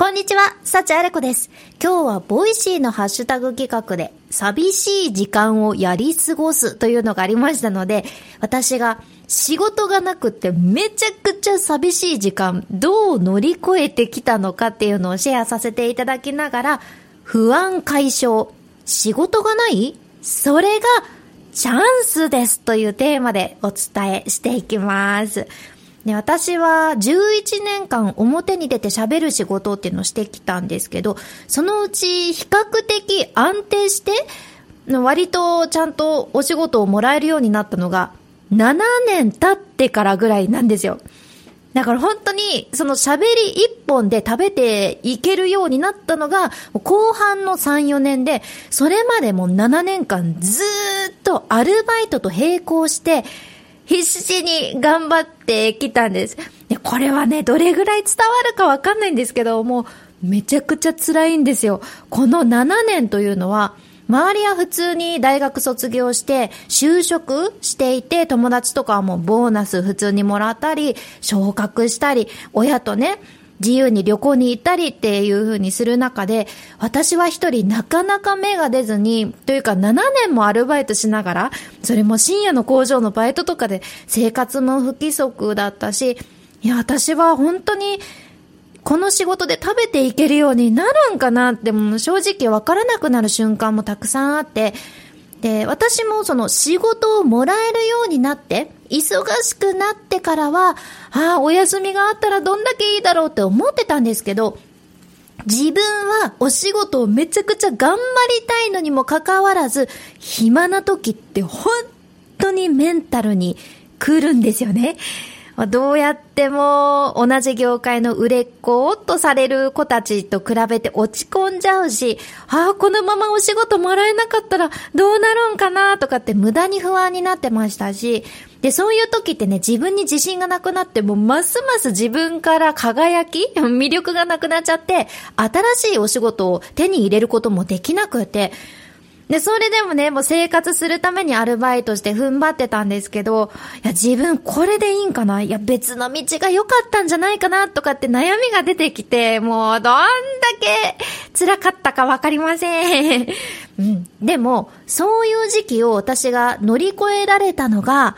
こんにちは、幸あれ子です。今日は Voicy のハッシュタグ企画で、寂しい時間をやり過ごすというのがありましたので、私が仕事がなくてめちゃくちゃ寂しい時間、どう乗り越えてきたのかっていうのをシェアさせていただきながら、不安解消、仕事がないそれがチャンスですというテーマでお伝えしていきます。ね、私は11年間表に出て喋る仕事っていうのをしてきたんですけど、そのうち比較的安定して、割とちゃんとお仕事をもらえるようになったのが、7年経ってからぐらいなんですよ。だから本当に、その喋り一本で食べていけるようになったのが、後半の3、4年で、それまでも7年間ずっとアルバイトと並行して、必死に頑張ってきたんです。で、これはね、どれぐらい伝わるかわかんないんですけど、もう、めちゃくちゃ辛いんですよ。この7年というのは、周りは普通に大学卒業して就職していて友達とかはもうボーナス普通にもらったり昇格したり親とね自由に旅行に行ったりっていう風にする中で、私は一人なかなか芽が出ずに、というか7年もアルバイトしながら、それも深夜の工場のバイトとかで生活も不規則だったし、いや、私は本当に、この仕事で食べていけるようになるんかなっても正直わからなくなる瞬間もたくさんあって、で、私もその仕事をもらえるようになって、忙しくなってからは、ああ、お休みがあったらどんだけいいだろうって思ってたんですけど、自分はお仕事をめちゃくちゃ頑張りたいのにもかかわらず、暇な時って本当にメンタルに来るんですよね。どうやっても同じ業界の売れっ子とされる子たちと比べて落ち込んじゃうし、ああ、このままお仕事もらえなかったらどうなるんかなとかって無駄に不安になってましたし、で、そういう時ってね、自分に自信がなくなってもう、ますます自分から輝き 魅力がなくなっちゃって、新しいお仕事を手に入れることもできなくて、で、それでもね、もう生活するためにアルバイトして踏ん張ってたんですけど、いや、自分これでいいんかな？いや、別の道が良かったんじゃないかなとかって悩みが出てきて、もうどんだけ辛かったかわかりません。うん。でも、そういう時期を私が乗り越えられたのが、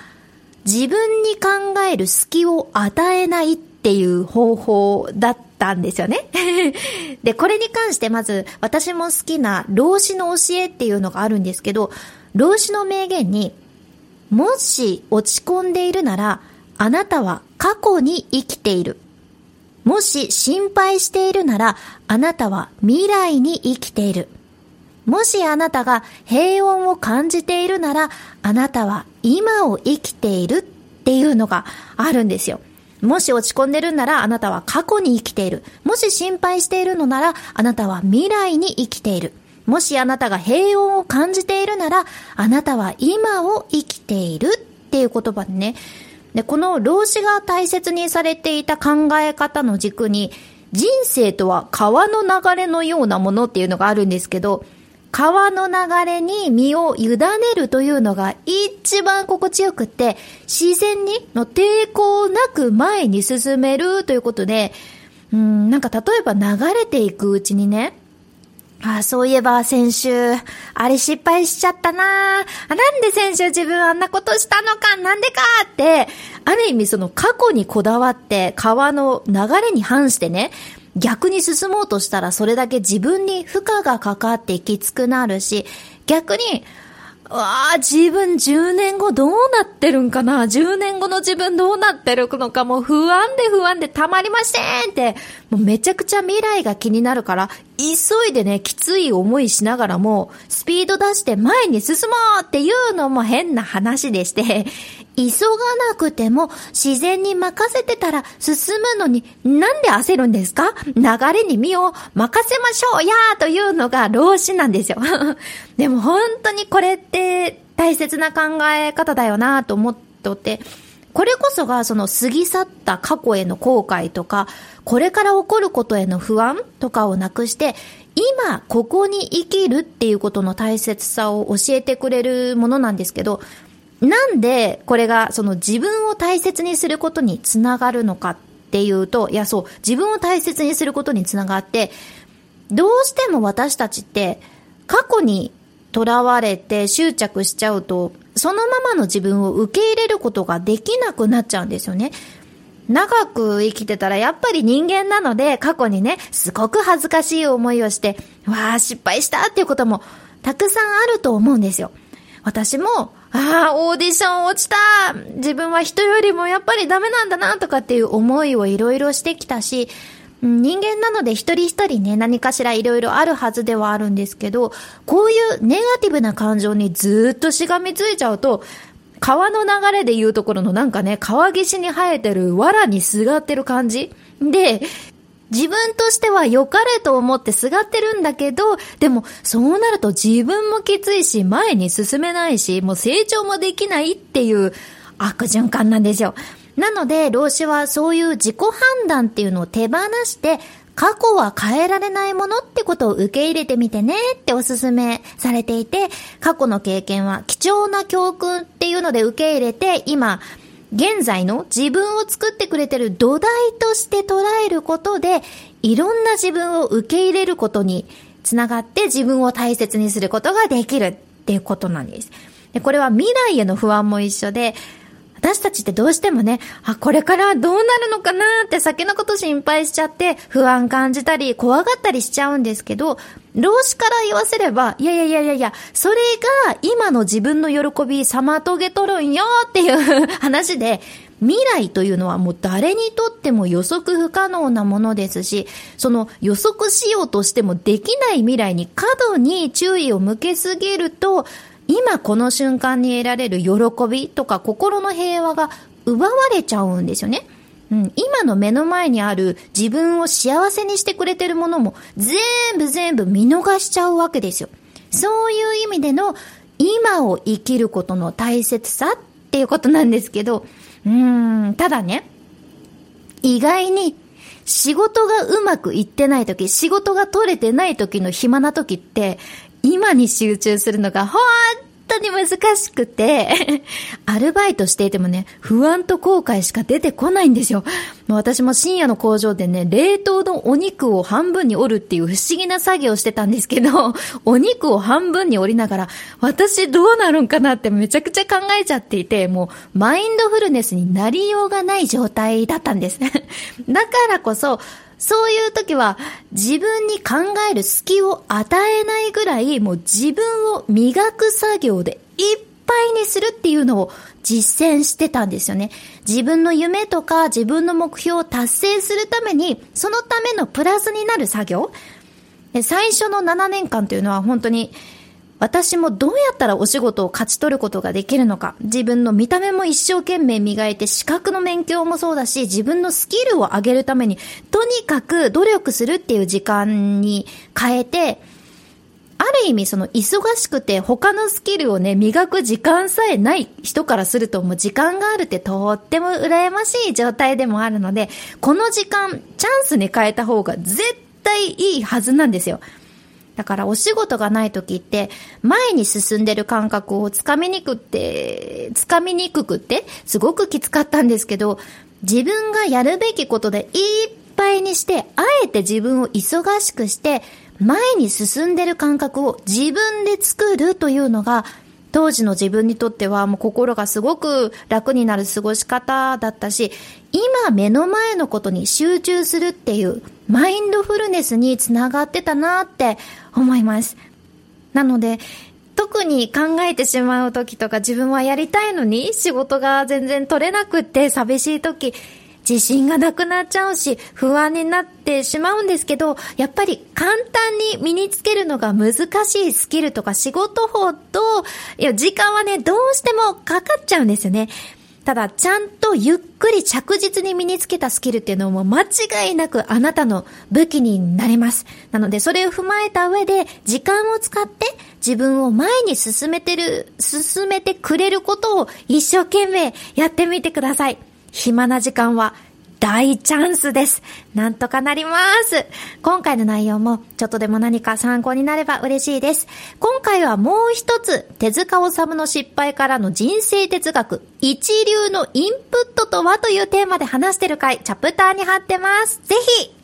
自分に考える隙を与えないっていう方法だったんですよね。で、これに関してまず私も好きな老子の教えっていうのがあるんですけど、老子の名言に、もし落ち込んでいるなら、あなたは過去に生きている。もし心配しているなら、あなたは未来に生きている。もしあなたが平穏を感じているなら、あなたは今を生きているっていうのがあるんですよ。もし落ち込んでるならあなたは過去に生きている。もし心配しているのならあなたは未来に生きている。もしあなたが平穏を感じているならあなたは今を生きているっていう言葉でね。で、この老子が大切にされていた考え方の軸に人生とは川の流れのようなものっていうのがあるんですけど、川の流れに身を委ねるというのが一番心地よくって、自然にの抵抗なく前に進めるということで、うん、なんか例えば流れていくうちにね、あそういえば先週、あれ失敗しちゃったななんで先週自分あんなことしたのかなんでかって、ある意味その過去にこだわって川の流れに反してね、逆に進もうとしたらそれだけ自分に負荷がかかってきつくなるし、逆に、わあ、自分10年後どうなってるんかな ?10 年後の自分どうなってるのかもう不安で不安でたまりませんって、もうめちゃくちゃ未来が気になるから、急いでね、きつい思いしながらも、スピード出して前に進もうっていうのも変な話でして、急がなくても自然に任せてたら進むのになんで焦るんですか？流れに身を任せましょうやーというのが老子なんですよ。でも本当にこれって大切な考え方だよなと思っておって、これこそがその過ぎ去った過去への後悔とか、これから起こることへの不安とかをなくして、今ここに生きるっていうことの大切さを教えてくれるものなんですけど、なんでこれがその自分を大切にすることにつながるのかっていうと、いやそう、自分を大切にすることにつながって、どうしても私たちって過去に囚われて執着しちゃうと、そのままの自分を受け入れることができなくなっちゃうんですよね。長く生きてたらやっぱり人間なので過去にね、すごく恥ずかしい思いをして、わあ、失敗したっていうこともたくさんあると思うんですよ。私も、ああ、オーディション落ちた。自分は人よりもやっぱりダメなんだなとかっていう思いをいろいろしてきたし、人間なので一人一人ね、何かしらいろいろあるはずではあるんですけど、こういうネガティブな感情にずっとしがみついちゃうと、川の流れで言うところのなんかね、川岸に生えてる藁にすがってる感じで、自分としては良かれと思ってすがってるんだけど、でもそうなると自分もきついし、前に進めないし、もう成長もできないっていう悪循環なんですよ。なので、老子はそういう自己判断っていうのを手放して、過去は変えられないものってことを受け入れてみてねっておすすめされていて、過去の経験は貴重な教訓っていうので受け入れて、今、現在の自分を作ってくれてる土台として捉えることで、いろんな自分を受け入れることにつながって自分を大切にすることができるっていうことなんです。でこれは未来への不安も一緒で、私たちってどうしてもね、あ、これからどうなるのかなって先のこと心配しちゃって不安感じたり怖がったりしちゃうんですけど、老子から言わせれば、いやいやいやいやいや、それが今の自分の喜び妨げとるんよっていう 話で、未来というのはもう誰にとっても予測不可能なものですし、その予測しようとしてもできない未来に過度に注意を向けすぎると、今この瞬間に得られる喜びとか心の平和が奪われちゃうんですよね。うん、今の目の前にある自分を幸せにしてくれてるものも全部全部見逃しちゃうわけですよ。そういう意味での今を生きることの大切さっていうことなんですけど、うん、ただね、意外に仕事がうまくいってない時、仕事が取れてない時の暇な時って、今に集中するのが本当に難しくて アルバイトしていてもね、不安と後悔しか出てこないんですよ。私も深夜の工場でね、冷凍のお肉を半分に折るっていう不思議な作業をしてたんですけど、お肉を半分に折りながら、私どうなるんかなってめちゃくちゃ考えちゃっていて、もうマインドフルネスになりようがない状態だったんです。だからこそ、そういう時は自分に考える隙を与えないぐらいもう自分を磨く作業でいっぱいにするっていうのを実践してたんですよね。自分の夢とか自分の目標を達成するためにそのためのプラスになる作業最初の7年間というのは本当に私もどうやったらお仕事を勝ち取ることができるのか、自分の見た目も一生懸命磨いて資格の勉強もそうだし、自分のスキルを上げるために、とにかく努力するっていう時間に変えて、ある意味その忙しくて他のスキルをね、磨く時間さえない人からするともう時間があるってとっても羨ましい状態でもあるので、この時間、チャンスに変えた方が絶対いいはずなんですよ。だからお仕事がない時って、前に進んでる感覚をつかみにくって、つかみにくくって、すごくきつかったんですけど、自分がやるべきことでいっぱいにして、あえて自分を忙しくして、前に進んでる感覚を自分で作るというのが、当時の自分にとってはもう心がすごく楽になる過ごし方だったし、今目の前のことに集中するっていうマインドフルネスにつながってたなって思います。なので、特に考えてしまう時とか自分はやりたいのに仕事が全然取れなくって寂しい時、自信がなくなっちゃうし、不安になってしまうんですけど、やっぱり簡単に身につけるのが難しいスキルとか仕事法と、いや、時間はね、どうしてもかかっちゃうんですよね。ただ、ちゃんとゆっくり着実に身につけたスキルっていうのも間違いなくあなたの武器になります。なので、それを踏まえた上で、時間を使って自分を前に進めてる、進めてくれることを一生懸命やってみてください。暇な時間は大チャンスです。なんとかなります。今回の内容もちょっとでも何か参考になれば嬉しいです。今回はもう一つ、手塚治虫の失敗からの人生哲学、一流のインプットとはというテーマで話してる回、チャプターに貼ってます。ぜひ、